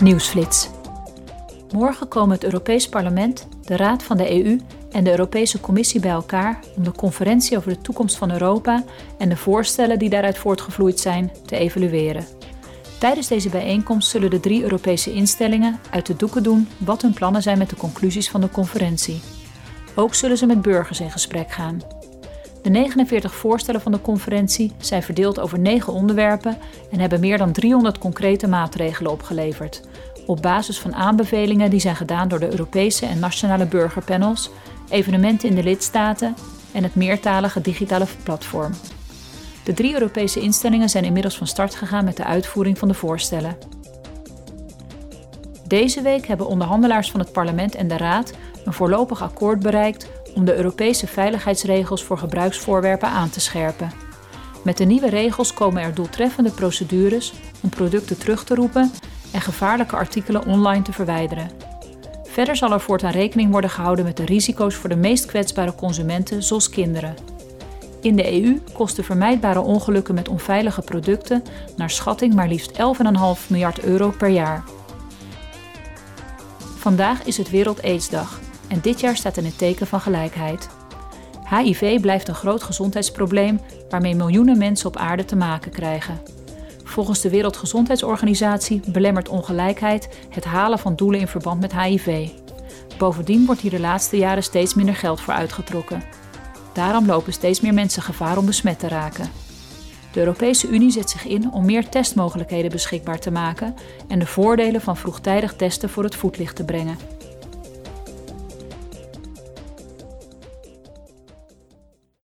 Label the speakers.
Speaker 1: Nieuwsflits. Morgen komen het Europees Parlement, de Raad van de EU en de Europese Commissie bij elkaar om de conferentie over de toekomst van Europa en de voorstellen die daaruit voortgevloeid zijn te evalueren. Tijdens deze bijeenkomst zullen de drie Europese instellingen uit de doeken doen wat hun plannen zijn met de conclusies van de conferentie. Ook zullen ze met burgers in gesprek gaan. De 49 voorstellen van de conferentie zijn verdeeld over negen onderwerpen en hebben meer dan 300 concrete maatregelen opgeleverd, op basis van aanbevelingen die zijn gedaan door de Europese en nationale burgerpanels, evenementen in de lidstaten en het meertalige digitale platform. De drie Europese instellingen zijn inmiddels van start gegaan met de uitvoering van de voorstellen. Deze week hebben onderhandelaars van het parlement en de raad een voorlopig akkoord bereikt om de Europese veiligheidsregels voor gebruiksvoorwerpen aan te scherpen. Met de nieuwe regels komen er doeltreffende procedures om producten terug te roepen en gevaarlijke artikelen online te verwijderen. Verder zal er voortaan rekening worden gehouden met de risico's voor de meest kwetsbare consumenten, zoals kinderen. In de EU kosten vermijdbare ongelukken met onveilige producten naar schatting maar liefst 11,5 miljard euro per jaar. Vandaag is het Wereld Aidsdag en dit jaar staat in het teken van gelijkheid. HIV blijft een groot gezondheidsprobleem waarmee miljoenen mensen op aarde te maken krijgen. Volgens de Wereldgezondheidsorganisatie belemmert ongelijkheid het halen van doelen in verband met HIV. Bovendien wordt hier de laatste jaren steeds minder geld voor uitgetrokken. Daarom lopen steeds meer mensen gevaar om besmet te raken. De Europese Unie zet zich in om meer testmogelijkheden beschikbaar te maken en de voordelen van vroegtijdig testen voor het voetlicht te brengen.